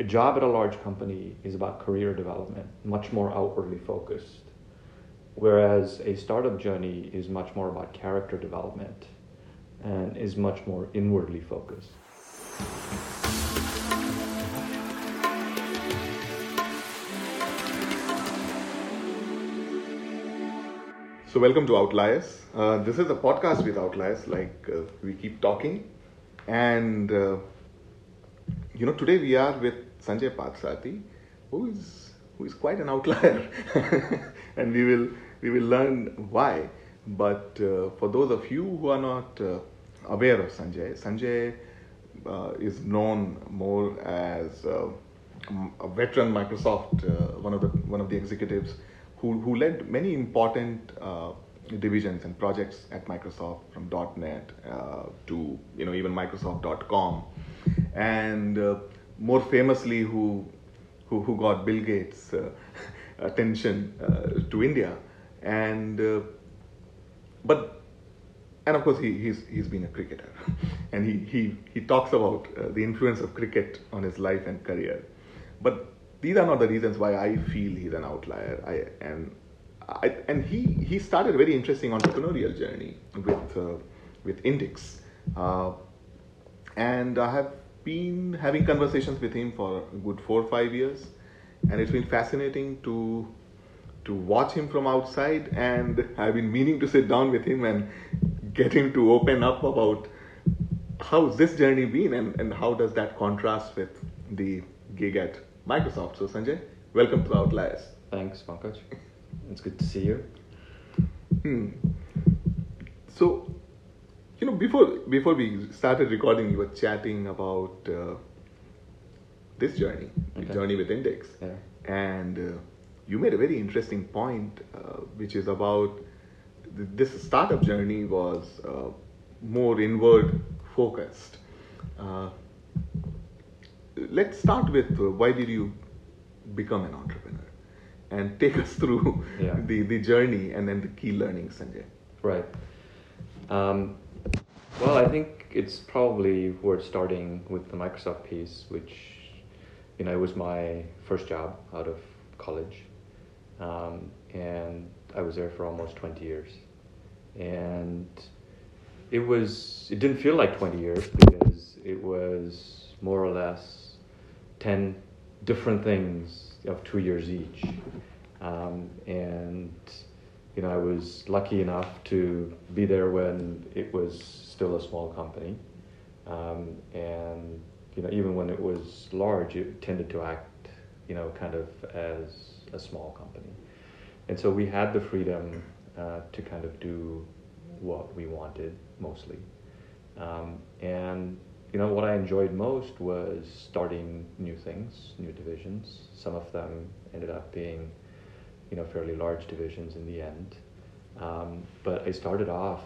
A job at a large company is about career development, much more outwardly focused, whereas a startup journey is much more about character development and is much more inwardly focused. So, welcome to Outliers. Uh, this is a podcast with Outliers, like uh, we keep talking. And, uh, you know, today we are with Sanjay Parthasarathy, who is, who is quite an outlier. and we will, we will learn why. But uh, for those of you who are not uh, aware of Sanjay, Sanjay uh, is known more as a veteran Microsoft, one, of the, one of the executives who, who led many important uh, divisions and projects at Microsoft from .NET uh, to you know even Microsoft.com, and uh, more famously who, who who got Bill Gates' uh, attention uh, to India, and uh, but and of course he, he's he's been a cricketer, and he he he talks about the influence of cricket on his life and career, but these are not the reasons why I feel he's an outlier. I and I, and he he started a very interesting entrepreneurial journey with uh, with Indix, uh, and I have been having conversations with him for a good four or five years, and it's been fascinating to to watch him from outside, and I've been meaning to sit down with him and get him to open up about how's this journey been and, and how does that contrast with the gig at Microsoft. So, Sanjay, welcome to Outliers. Thanks, Pankaj. It's good to see you. Hmm. So, you know, before before we started recording, we were chatting about uh, this journey, okay. the journey with Indix yeah. and uh, you made a very interesting point, uh, which is about th- this startup journey was uh, more inward focused. Uh, let's start with uh, why did you become an entrepreneur and take us through yeah. the, the journey and then the key learnings sanjay right um, well i think it's probably worth starting with the microsoft piece which you know it was my first job out of college um, and i was there for almost 20 years and it was it didn't feel like 20 years because it was more or less 10 different things of two years each. Um, and, you know, I was lucky enough to be there when it was still a small company. Um, and, you know, even when it was large, it tended to act, you know, kind of as a small company. And so we had the freedom uh, to kind of do what we wanted mostly. Um, and you know, what I enjoyed most was starting new things, new divisions. Some of them ended up being, you know, fairly large divisions in the end. Um, but I started off,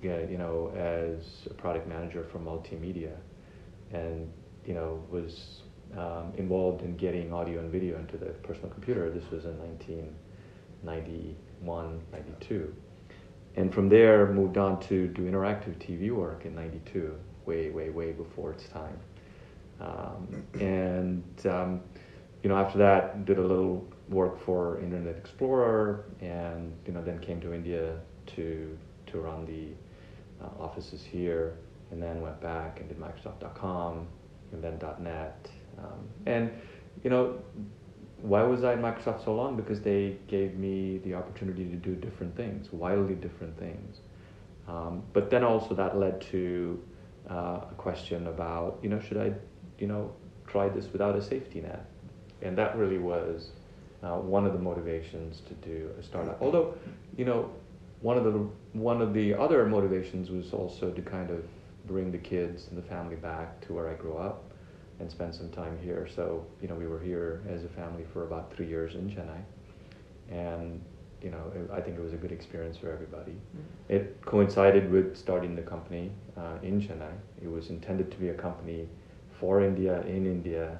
you know, as a product manager for multimedia, and you know, was um, involved in getting audio and video into the personal computer. This was in 1991, 92. And from there, moved on to do interactive TV work in 92 way, way, way before its time. Um, and um, you know, after that, did a little work for Internet Explorer, and you know, then came to India to to run the uh, offices here, and then went back and did Microsoft.com, and then .NET, um, and you know, why was I at Microsoft so long? Because they gave me the opportunity to do different things, wildly different things. Um, but then also that led to uh, a question about, you know, should I, you know, try this without a safety net? And that really was uh, one of the motivations to do a startup. Although, you know, one of the one of the other motivations was also to kind of bring the kids and the family back to where I grew up and spend some time here. So, you know, we were here as a family for about three years in Chennai, and you know, it, I think it was a good experience for everybody. Mm-hmm. It coincided with starting the company uh, in Chennai. It was intended to be a company for India, in India,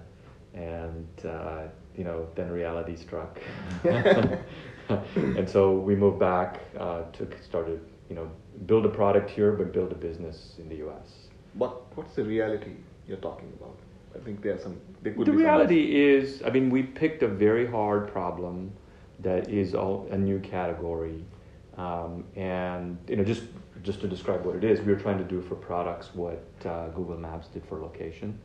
and uh, you know, then reality struck, and so we moved back uh, to started, you know, build a product here, but build a business in the U.S. What What's the reality you're talking about? I think there are some. There could the reality is, I mean, we picked a very hard problem that is all, a new category, um, and you know, just just to describe what it is, we were trying to do for products what uh, Google Maps did for location.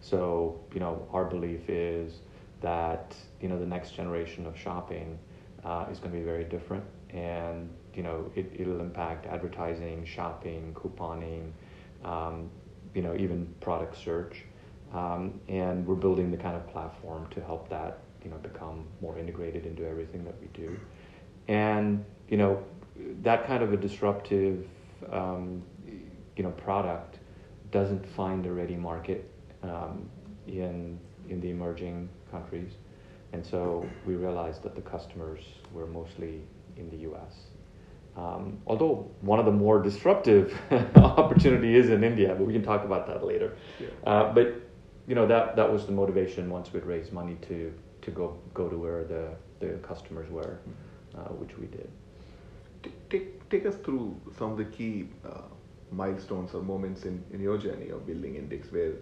So you know, our belief is that you know the next generation of shopping uh, is going to be very different, and you know, it, it'll impact advertising, shopping, couponing, um, you know, even product search. Um, and we're building the kind of platform to help that you know become more integrated into everything that we do and you know that kind of a disruptive um, you know product doesn't find a ready market um, in in the emerging countries and so we realized that the customers were mostly in the US um, although one of the more disruptive opportunity is in India, but we can talk about that later. Yeah. Uh, but you know that that was the motivation once we'd raised money to to go go to where the the customers were, uh, which we did. Take, take us through some of the key uh, milestones or moments in, in your journey of building Indix where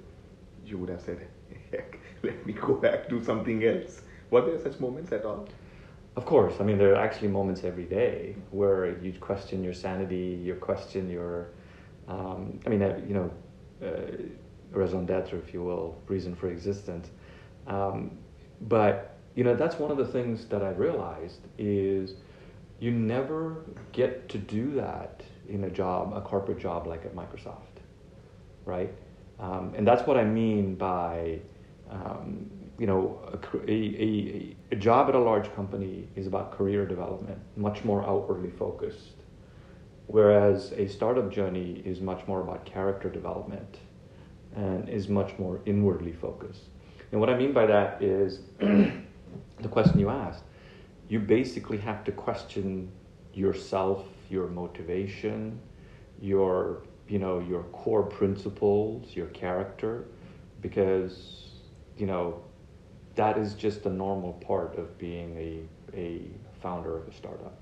you would have said, heck, let me go back, do something else. Were there such moments at all? Of course, I mean there are actually moments every day where you question your sanity, you question your, um, I mean uh, you know, uh, raison d'être, if you will, reason for existence. Um, but you know that's one of the things that I realized is you never get to do that in a job, a corporate job like at Microsoft, right? Um, and that's what I mean by, um, you know, a, a, a, job at a large company is about career development, much more outwardly focused, whereas a startup journey is much more about character development and is much more inwardly focused. And what I mean by that is the question you asked. You basically have to question yourself, your motivation, your you know your core principles, your character, because you know that is just a normal part of being a a founder of a startup.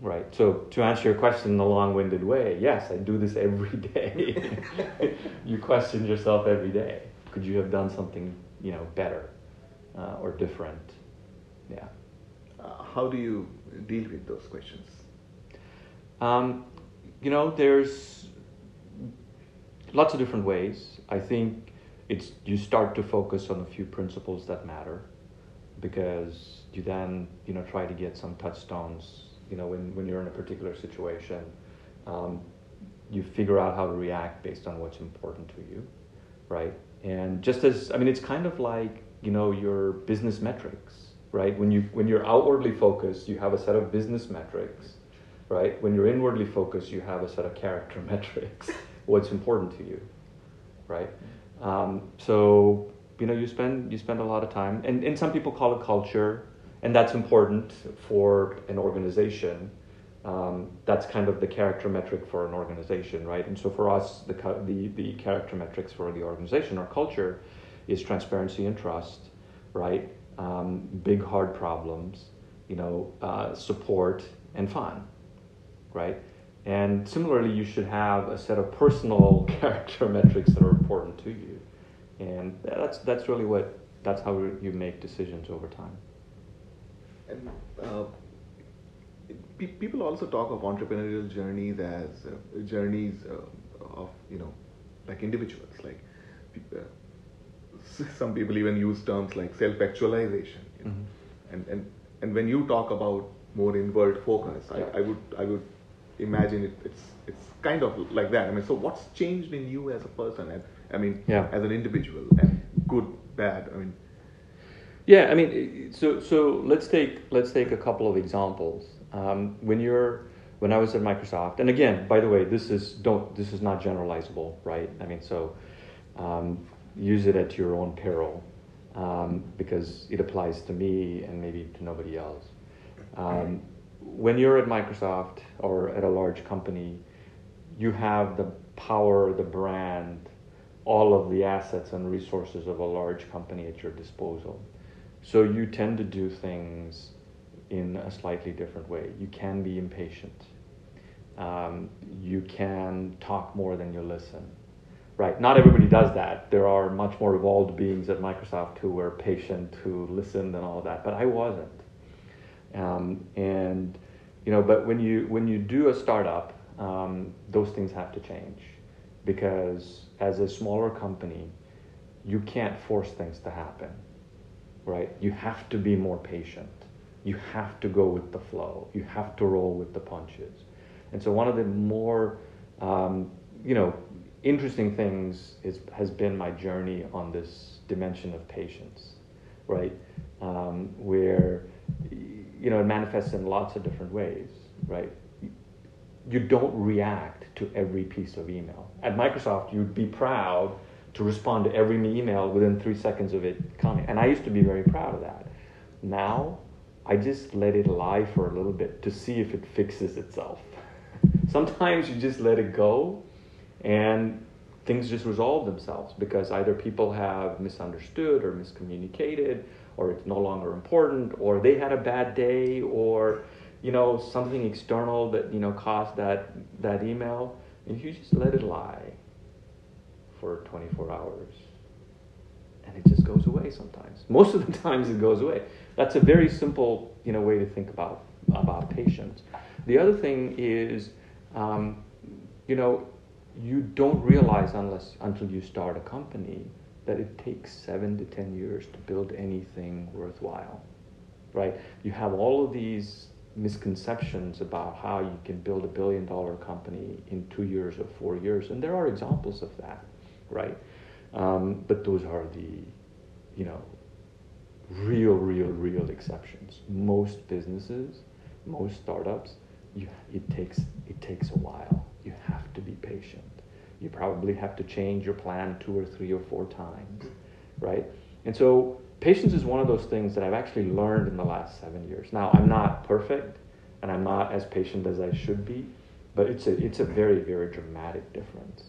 Right. So to answer your question in a long-winded way, yes, I do this every day. you question yourself every day. Could you have done something, you know, better uh, or different? Yeah. Uh, how do you deal with those questions? Um, you know, there's lots of different ways. I think it's you start to focus on a few principles that matter, because you then you know try to get some touchstones. You know, when when you're in a particular situation, um, you figure out how to react based on what's important to you, right? And just as I mean, it's kind of like you know your business metrics, right? When you when you're outwardly focused, you have a set of business metrics right? When you're inwardly focused, you have a set of character metrics. What's important to you, right? Um, so you know, you spend you spend a lot of time, and, and some people call it culture, and that's important for an organization. Um, that's kind of the character metric for an organization, right? And so for us, the the the character metrics for the organization or culture is transparency and trust, right? Um, big hard problems, you know, uh, support and fun right? And similarly, you should have a set of personal character metrics that are important to you, and that's that's really what that's how you make decisions over time. And uh, pe- people also talk of entrepreneurial journeys as uh, journeys uh, of you know like individuals like uh, some people even use terms like self-actualization you know? Mhm. and and and when you talk about more inward focus I, I would I would imagine it, it's it's kind of like that I mean so what's changed in you as a person and I mean Yeah. as an individual and good bad I mean Yeah, I mean, so so let's take let's take a couple of examples. Um, when you're when I was at Microsoft, and again, by the way, this is don't this is not generalizable, right? I mean, so um, use it at your own peril um, because it applies to me and maybe to nobody else. Um, when you're at Microsoft or at a large company, you have the power, the brand, all of the assets and resources of a large company at your disposal. So you tend to do things in a slightly different way. You can be impatient. Um, you can talk more than you listen. right? Not everybody does that. There are much more evolved beings at Microsoft who were patient, who listened, and all that. But I wasn't. Um, and you know, but when you when you do a startup, um, those things have to change because as a smaller company, you can't force things to happen, right? You have to be more patient. You have to go with the flow. You have to roll with the punches. And so one of the more um, you know interesting things is, has been my journey on this dimension of patience, right? Um, where, you know, it manifests in lots of different ways, right? You don't react to every piece of email. At Microsoft, you'd be proud to respond to every email within three seconds of it coming. And I used to be very proud of that. Now, I just let it lie for a little bit to see if it fixes itself. Sometimes you just let it go and things just resolve themselves because either people have misunderstood or miscommunicated or it's no longer important or they had a bad day or you know something external that you know caused that that email and you just let it lie for 24 hours. And it just goes away sometimes. Most of the times it goes away. That's a very simple you know way to think about about patience the other thing is um, you know you don't realize unless until you start a company that it takes seven to ten years to build anything worthwhile right? You have all of these misconceptions about how you can build a billion dollar company in two years or four years and there are examples of that right? Um, but those are the you know real real real exceptions. Most businesses most startups you, it takes it takes a while. You have to be patient. You probably have to change your plan two or three or four times, right? And so patience is one of those things that I've actually learned in the last seven years. Now, I'm not perfect and I'm not as patient as I should be, but it's a, it's a very, very dramatic difference.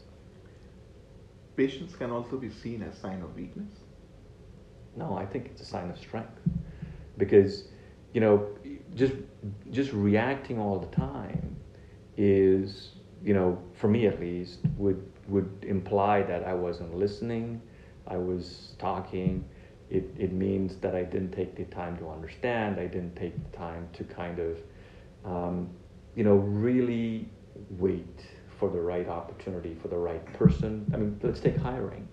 Patience can also be seen as sign of weakness? No, I think it's a sign of strength. Because, you know, just just reacting all the time is you know, for me at least, would would imply that I wasn't listening, I was talking. It it means that I didn't take the time to understand. I didn't take the time to kind of, um, you know, really wait for the right opportunity for the right person. I mean, let's take hiring,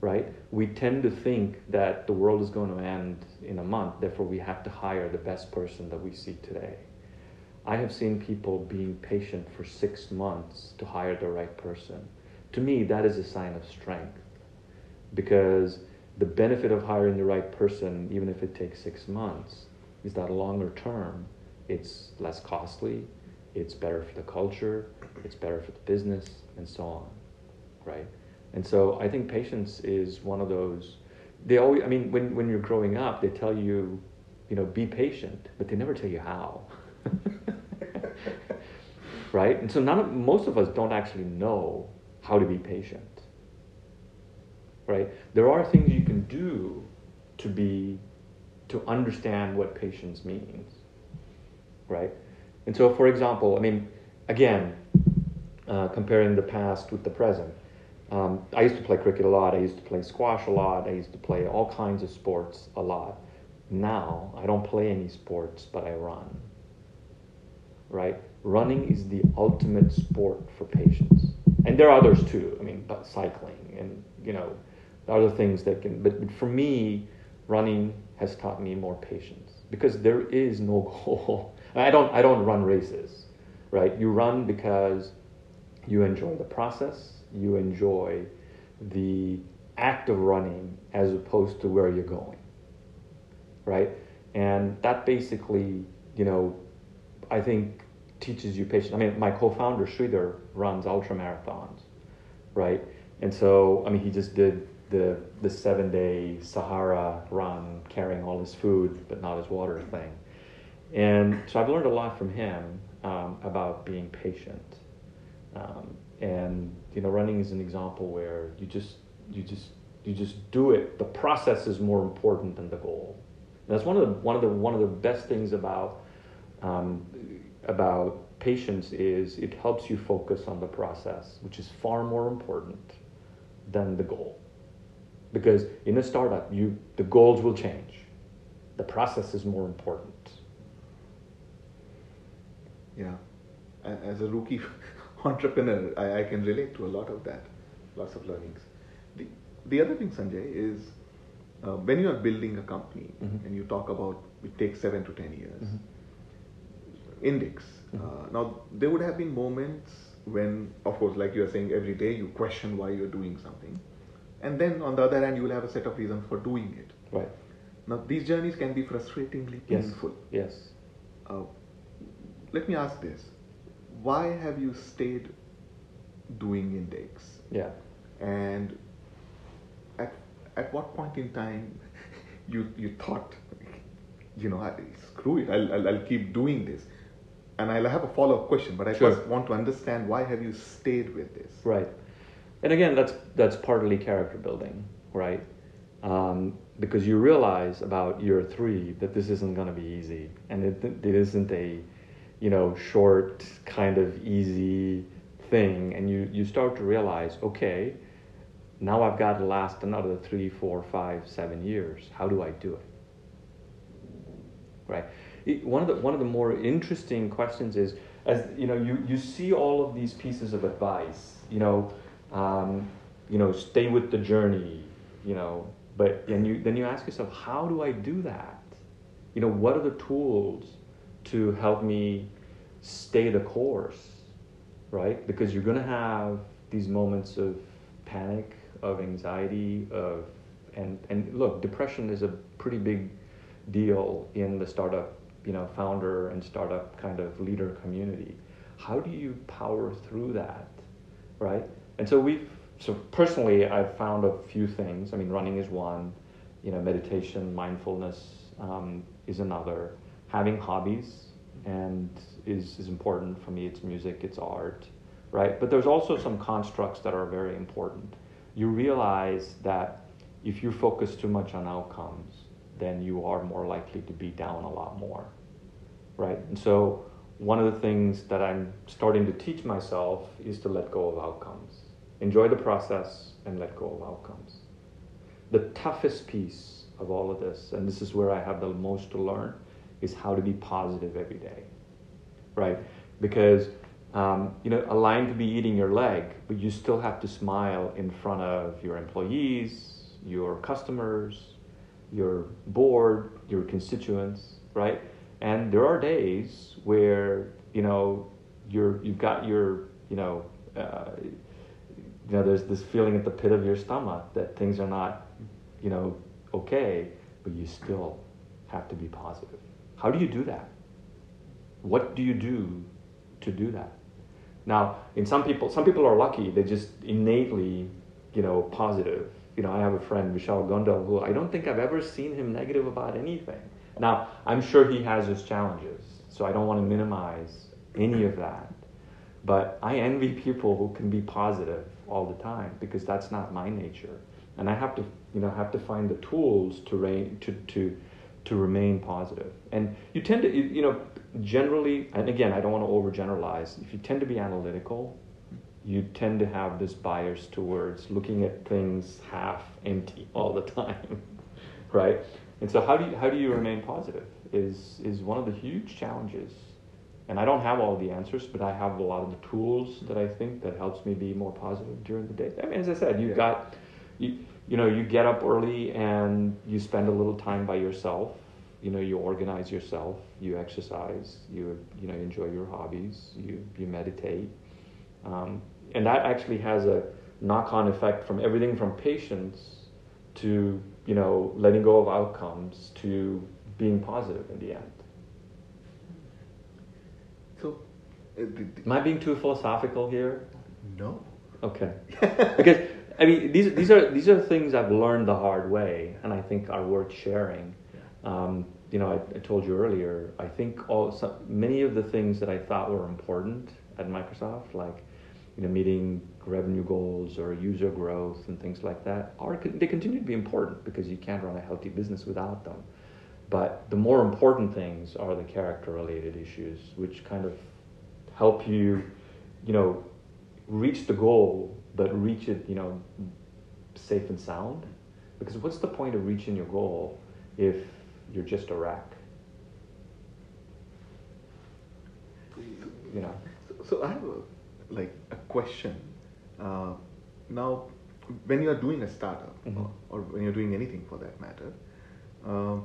right? We tend to think that the world is going to end in a month, therefore we have to hire the best person that we see today I have seen people being patient for six months to hire the right person. To me, that is a sign of strength because the benefit of hiring the right person, even if it takes six months, is that longer term, it's less costly, it's better for the culture, it's better for the business, and so on, right? And so I think patience is one of those. They always, I mean, when, when you're growing up, they tell you, you know, be patient, but they never tell you how. right? And so none of, most of us don't actually know how to be patient, right? There are things you can do to be, to understand what patience means, right? And so, for example, I mean, again, uh, comparing the past with the present. Um, I used to play cricket a lot. I used to play squash a lot. I used to play all kinds of sports a lot. Now I don't play any sports, but I run right? Running is the ultimate sport for patience. And there are others too. I mean, but cycling and, you know, other things that can, but, but for me, running has taught me more patience because there is no goal. I don't, I don't run races, right? You run because you enjoy the process, you enjoy the act of running as opposed to where you're going, right? And that basically, you know, I think teaches you patience. I mean, my co-founder Sridhar runs ultra marathons, right? And so, I mean, he just did the the seven day Sahara run, carrying all his food but not his water thing. And so I've learned a lot from him um, about being patient. Um, and you know, running is an example where you just you just you just do it. The process is more important than the goal. And that's one of the one of the one of the best things about um, about patience is it helps you focus on the process, which is far more important than the goal. Because in a startup, you the goals will change. The process is more important. Yeah. As a rookie entrepreneur, I, I can relate to a lot of that, lots of learnings. The, the other thing, Sanjay, is uh, when you are building a company Mhm. and you talk about it takes seven to ten years, Mhm. Index. Mhm. Uh, now, there would have been moments when, of course, like you are saying, every day you question why you're doing something. And then on the other hand, you will have a set of reasons for doing it. Right. Now, these journeys can be frustratingly Yes. painful. Yes. Uh, let me ask this why have you stayed doing Indix? Yeah. And at, at what point in time you, you thought, you know, screw it, I'll, I'll, I'll keep doing this? And I'll have a follow up question, but I Sure. first want to understand why have you stayed with this? Right. And again, that's that's partly character building, right? Um, because you realize about year three that this isn't going to be easy, and it, it isn't a, you know, short kind of easy thing, and you you start to realize, okay, now I've got to last another three, four, five, seven years. How do I do it? Right. One of the one of the more interesting questions is, as you know, you, you see all of these pieces of advice. You know, um, you know, stay with the journey. You know, but and you then you ask yourself, how do I do that? You know, what are the tools to help me stay the course? Right, because you're going to have these moments of panic, of anxiety, of and and look, depression is a pretty big deal in the startup, you know, founder and startup kind of leader community. How do you power through that, right? And so we've so personally, I've found a few things. I mean, running is one, you know, meditation, mindfulness um, is another. Having hobbies and is is important for me. It's music, it's art, right? But there's also some constructs that are very important. You realize that if you focus too much on outcomes, then you are more likely to be down a lot more, right? And so one of the things that I'm starting to teach myself is to let go of outcomes. Enjoy the process and let go of outcomes. The toughest piece of all of this, and this is where I have the most to learn, is how to be positive every day, right? Because um, you know, a lion could be eating your leg, but you still have to smile in front of your employees, your customers, your board, your constituents, right? And there are days where you know you're you've got your you know uh, you know there's this feeling at the pit of your stomach that things are not you know okay, but you still have to be positive. How do you do that? What do you do to do that? Now, in some people, some people are lucky; they just innately, you know, positive. You know, I have a friend, Vishal Gondal, who I don't think I've ever seen him negative about anything. Now, I'm sure he has his challenges, so I don't want to minimize any of that. But I envy people who can be positive all the time because that's not my nature, and I have to, you know, have to find the tools to rein, to to to remain positive. And you tend to, you know, generally, and again, I don't want to overgeneralize. If you tend to be analytical, you tend to have this bias towards looking at things half empty all the time, right? And so, how do you how do you remain positive? Is is one of the huge challenges. And I don't have all the answers, but I have a lot of the tools that I think that helps me be more positive during the day. I mean, as I said, you've Yeah. got, you, you know, you get up early and you spend a little time by yourself. You know, you organize yourself, you exercise, you you know, enjoy your hobbies, you you meditate, um, and that actually has a knock-on effect from everything from patience to you know letting go of outcomes to being positive in the end. So, uh, the, the, Am I being too philosophical here? no. Okay. because I mean, these these are these are things I've learned the hard way, and I think are worth sharing. Um, you know, I, I told you earlier. I think all some, many of the things that I thought were important at Microsoft, like you know, meeting revenue goals or user growth and things like that, are they continue to be important because you can't run a healthy business without them. But the more important things are the character-related issues, which kind of help you, you know, reach the goal, but reach it, you know, safe and sound. Because what's the point of reaching your goal if you're just a wreck? You know. So, so I have a, like a question. Uh, now, when you are doing a startup, Mhm. or, or when you're doing anything for that matter, uh,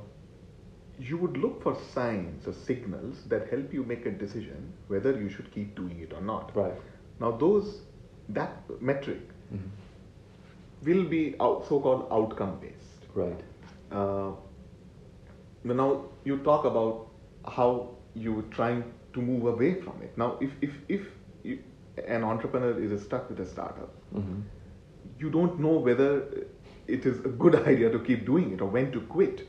you would look for signs or signals that help you make a decision whether you should keep doing it or not. Right. Now, those that metric Mhm. will be out, so-called outcome-based. Right. Uh, now you talk about how you're trying to move away from it. Now, if if if you, an entrepreneur is stuck with a startup, hmm you don't know whether it is a good idea to keep doing it or when to quit.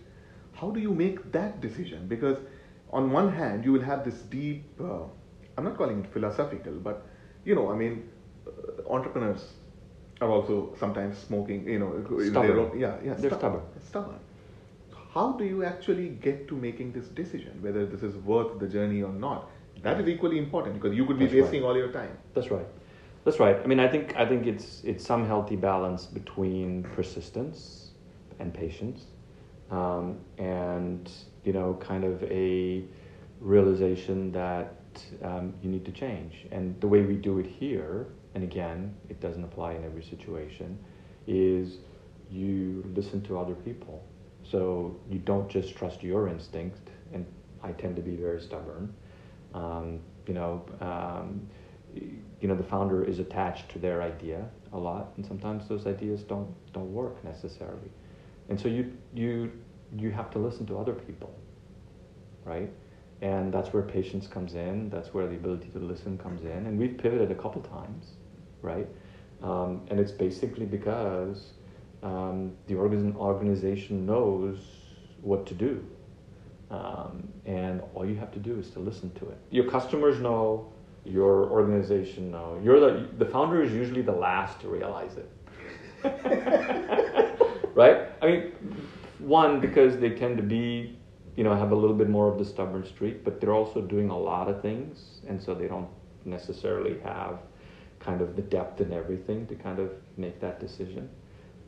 How do you make that decision? Because on one hand, you will have this deep, uh, I'm not calling it philosophical, but you know, I mean, uh, entrepreneurs are also sometimes smoking, you know, Stubborn. own- yeah, yeah, They're stubborn. Stubborn. How do you actually get to making this decision, whether this is worth the journey or not? That is equally important because you could be That's right. wasting all your time. That's right. That's right. I mean, I think I think it's it's some healthy balance between persistence and patience, um, and you know, kind of a realization that um, you need to change. And the way we do it here, and again, it doesn't apply in every situation, is you listen to other people. So you don't just trust your instinct, and I tend to be very stubborn. Um, you know, um, you know, the founder is attached to their idea a lot, and sometimes those ideas don't don't work necessarily, and so you you you have to listen to other people, right? And that's where patience comes in. That's where the ability to listen comes in. And we've pivoted a couple times, right? Um, and it's basically because um, the organ- organization knows what to do. Um, and all you have to do is to listen to it. Your customers know, your organization know. You're the the founder is usually the last to realize it. right? I mean, one because they tend to be, you know, have a little bit more of the stubborn streak, but they're also doing a lot of things, and so they don't necessarily have kind of the depth and everything to kind of make that decision.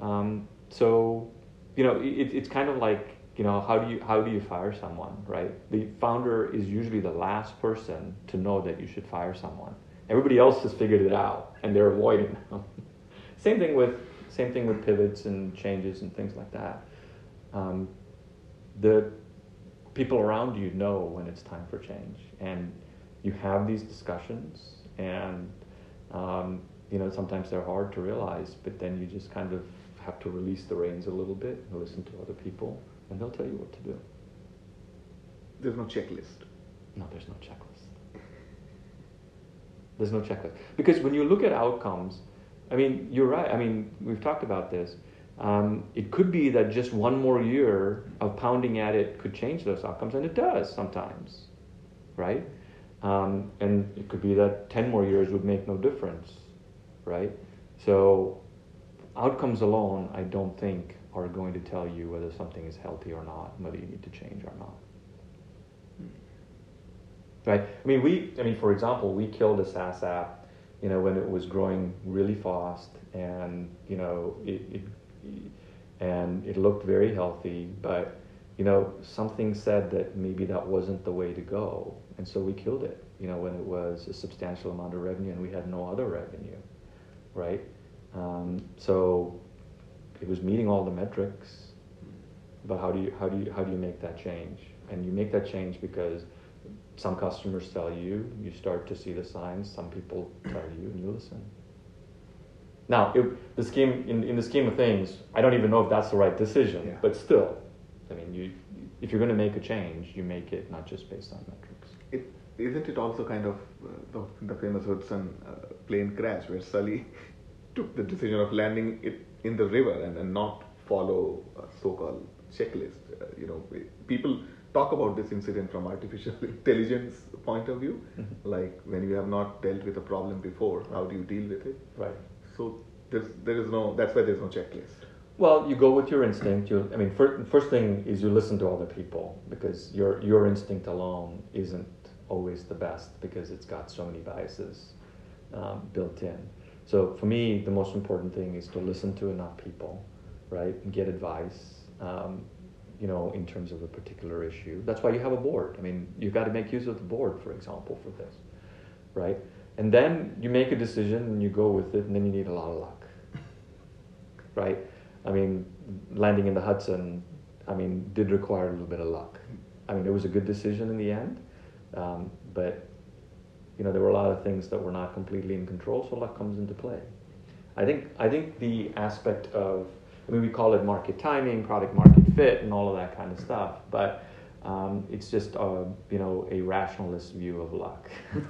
Um, so, you know, it, it's kind of like you know how do you how do you fire someone, right? The founder is usually the last person to know that you should fire someone. Everybody else has figured it out, and they're avoiding them. same thing with same thing with pivots and changes and things like that. Um, the people around you know when it's time for change, and you have these discussions, and um, you know sometimes they're hard to realize, but then you just kind of have to release the reins a little bit and listen to other people, and they'll tell you what to do. There's no checklist. No, there's no checklist. There's no checklist. Because when you look at outcomes, I mean, you're right. I mean, we've talked about this. Um, it could be that just one more year of pounding at it could change those outcomes, and it does sometimes, right? Um, and it could be that 10 more years would make no difference, right? So, outcomes alone, I don't think, are going to tell you whether something is healthy or not, and whether you need to change or not. Right? I mean, we, I mean, for example, we killed a SaaS app, you know, when it was growing really fast and, you know, it, it and it looked very healthy, but, you know, something said that maybe that wasn't the way to go. And so we killed it, you know, when it was a substantial amount of revenue and we had no other revenue, right? Um, so it was meeting all the metrics, but how do you, how do you, how do you make that change? And you make that change because some customers tell you, you start to see the signs, some people tell you, and you listen. Now, it, the scheme in, in the scheme of things, I don't even know if that's the right decision, Yeah. but still, I mean, you if you're going to make a change, you make it not just based on metrics. It, isn't it also kind of uh, the, the famous Hudson uh, plane crash where Sully took the decision of landing it in the river and, and not follow a so-called checklist? Uh, you know, people talk about this incident from artificial intelligence point of view, Mhm. like when you have not dealt with a problem before, how do you deal with it? Right. So there's there is no that's why there's no checklist. Well, you go with your instinct. You, I mean, fir- first thing is you listen to other people because your your instinct alone isn't always the best because it's got so many biases um, built in. So for me, the most important thing is to listen to enough people, right, and get advice. Um, you know, in terms of a particular issue. That's why you have a board. I mean, you've got to make use of the board, for example, for this, right? And then you make a decision and you go with it, and then you need a lot of luck, right? I mean, landing in the Hudson, I mean, did require a little bit of luck. I mean, it was a good decision in the end, um, but you know, there were a lot of things that were not completely in control, so luck comes into play. I think I think the aspect of I mean, we call it market timing, product market fit, and all of that kind of stuff. But um, it's just a, you know a rationalist view of luck.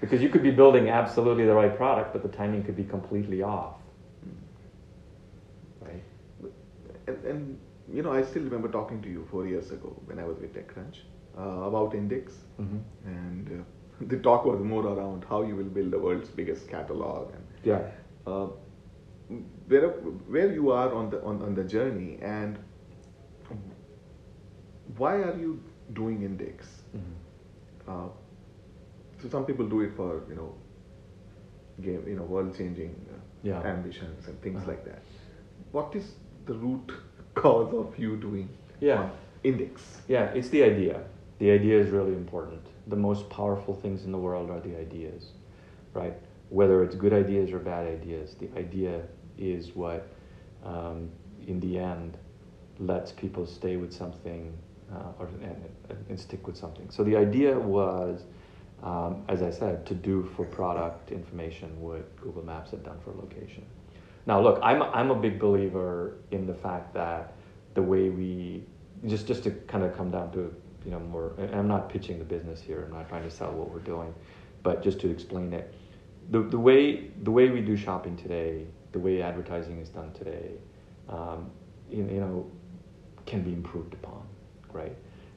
because you could be building absolutely the right product, but the timing could be completely off. Right. And, and you know, I still remember talking to you four years ago when I was with TechCrunch uh, about Indix, mm-hmm. and uh, the talk was more around how you will build the world's biggest catalog. And, yeah. Uh, where where you are on the on, on the journey and why are you doing Indix mm-hmm. uh, so some people do it for you know game you know world changing uh, yeah. ambitions and things uh-huh. like that what is the root cause of you doing yeah Indix yeah it's the idea the idea is really important the most powerful things in the world are the ideas right whether it's good ideas or bad ideas the idea is what, um, in the end, lets people stay with something uh, or and, and, stick with something. So the idea was, um, as I said, to do for product information what Google Maps had done for location. Now, look, I'm I'm a big believer in the fact that the way we just just to kind of come down to you know more. I'm not pitching the business here. I'm not trying to sell what we're doing, but just to explain it. The, the way the way we do shopping today the way advertising is done today, um, you, you, know, can be improved upon, right?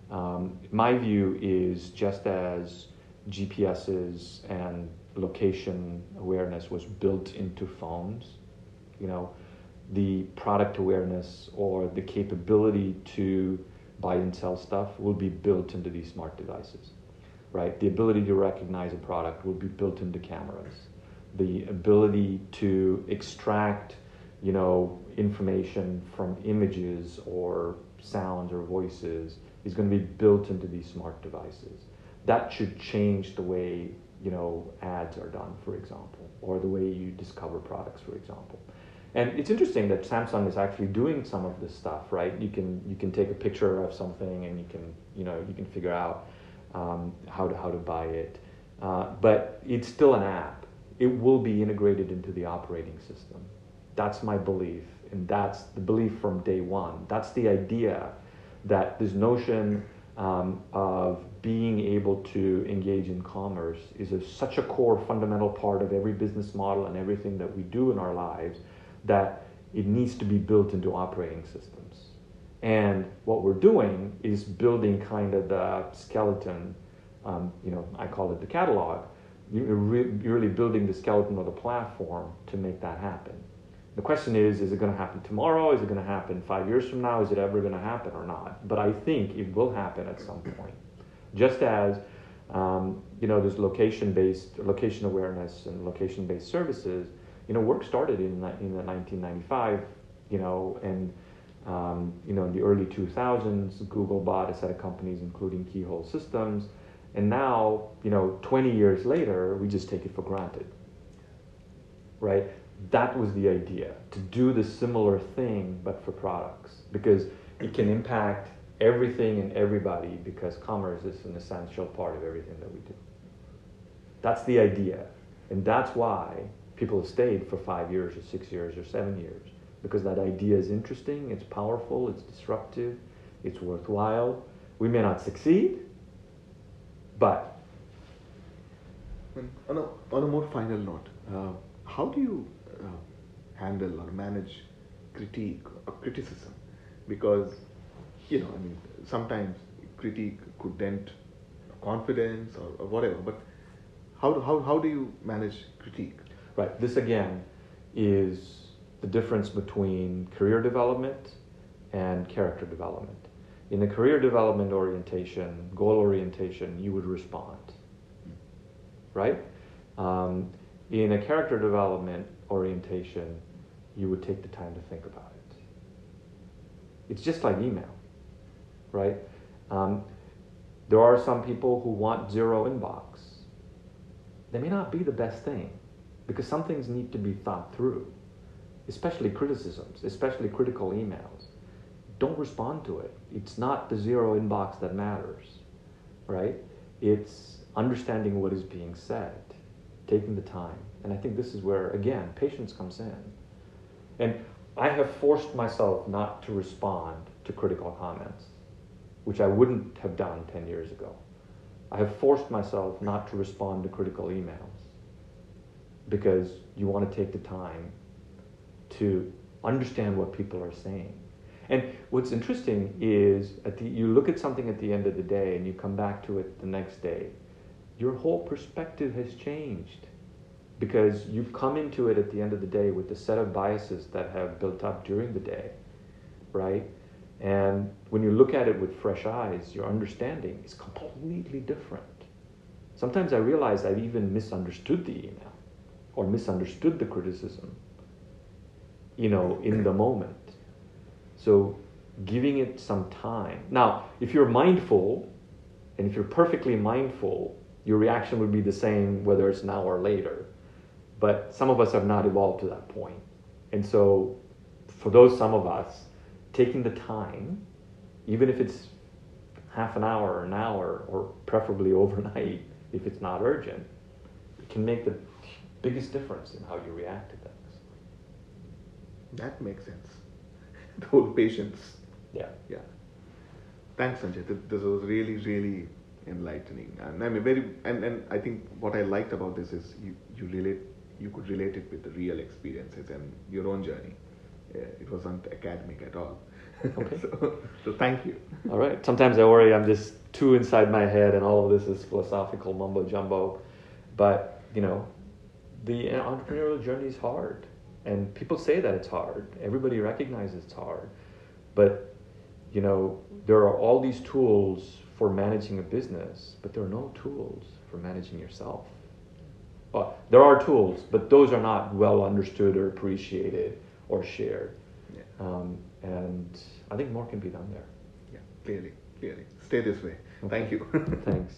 Um, my view is just as GPSs and location awareness was built into phones, you know, the product awareness or the capability to buy and sell stuff will be built into these smart devices, right? The ability to recognize a product will be built into cameras the ability to extract, you know, information from images or sounds or voices is going to be built into these smart devices. That should change the way, you know, ads are done, for example, or the way you discover products, for example. And it's interesting that Samsung is actually doing some of this stuff, right? You can you can take a picture of something and you can you know you can figure out um, how to how to buy it, uh, but it's still an app it will be integrated into the operating system. That's my belief, and that's the belief from day one. That's the idea that this notion um, of being able to engage in commerce is a, such a core fundamental part of every business model and everything that we do in our lives that it needs to be built into operating systems. And what we're doing is building kind of the skeleton, um, you know, I call it the catalog, you're, really building the skeleton of the platform to make that happen. The question is, is it going to happen tomorrow? Is it going to happen five years from now? Is it ever going to happen or not? But I think it will happen at some point. Just as, um, you know, there's location-based, location awareness and location-based services, you know, work started in, in the 1995, you know, and, um, you know, in the early 2000s, Google bought a set of companies, including Keyhole Systems, and now, you know, 20 years later, we just take it for granted. Right? That was the idea to do the similar thing but for products because it can impact everything and everybody because commerce is an essential part of everything that we do. That's the idea. And that's why people have stayed for five years or six years or seven years because that idea is interesting, it's powerful, it's disruptive, it's worthwhile. We may not succeed, but on a, on a more final note, uh, how do you uh, handle or manage critique or criticism? Because, you know, I mean, sometimes critique could dent confidence or, or whatever, but how, how, how do you manage critique? Right. This again is the difference between career development and character development in the career development orientation, goal orientation, you would respond, right? Um, in a character development orientation, you would take the time to think about it. It's just like email, right? Um, there are some people who want zero inbox. They may not be the best thing because some things need to be thought through, especially criticisms, especially critical emails. Don't respond to it. It's not the zero inbox that matters, right? It's understanding what is being said, taking the time. And I think this is where, again, patience comes in. And I have forced myself not to respond to critical comments, which I wouldn't have done 10 years ago. I have forced myself not to respond to critical emails because you want to take the time to understand what people are saying. And what's interesting is the, you look at something at the end of the day and you come back to it the next day, your whole perspective has changed because you've come into it at the end of the day with a set of biases that have built up during the day, right? And when you look at it with fresh eyes, your understanding is completely different. Sometimes I realize I've even misunderstood the email or misunderstood the criticism, you know, in the moment. So giving it some time. Now, if you're mindful, and if you're perfectly mindful, your reaction would be the same whether it's now or later. But some of us have not evolved to that point. And so, for those some of us, taking the time, even if it's half an hour or an hour, or preferably overnight if it's not urgent, it can make the biggest difference in how you react to things. That makes sense. The whole patience. Yeah. Yeah. Thanks, Sanjay. This was really, really enlightening. And I mean, very, and, and I think what I liked about this is you, you relate, you could relate it with the real experiences and your own journey. it wasn't academic at all. Okay. so, so thank you. All right. Sometimes I worry I'm just too inside my head and all of this is philosophical mumbo jumbo. But, you know, the entrepreneurial journey is hard. And people say that it's hard. Everybody recognizes it's hard. But, you know, there are all these tools for managing a business, but there are no tools for managing yourself. Well, there are tools, but those are not well understood or appreciated or shared. Yeah. Um, and I think more can be done there. Yeah, clearly, clearly. Stay this way. Thank you. Thanks.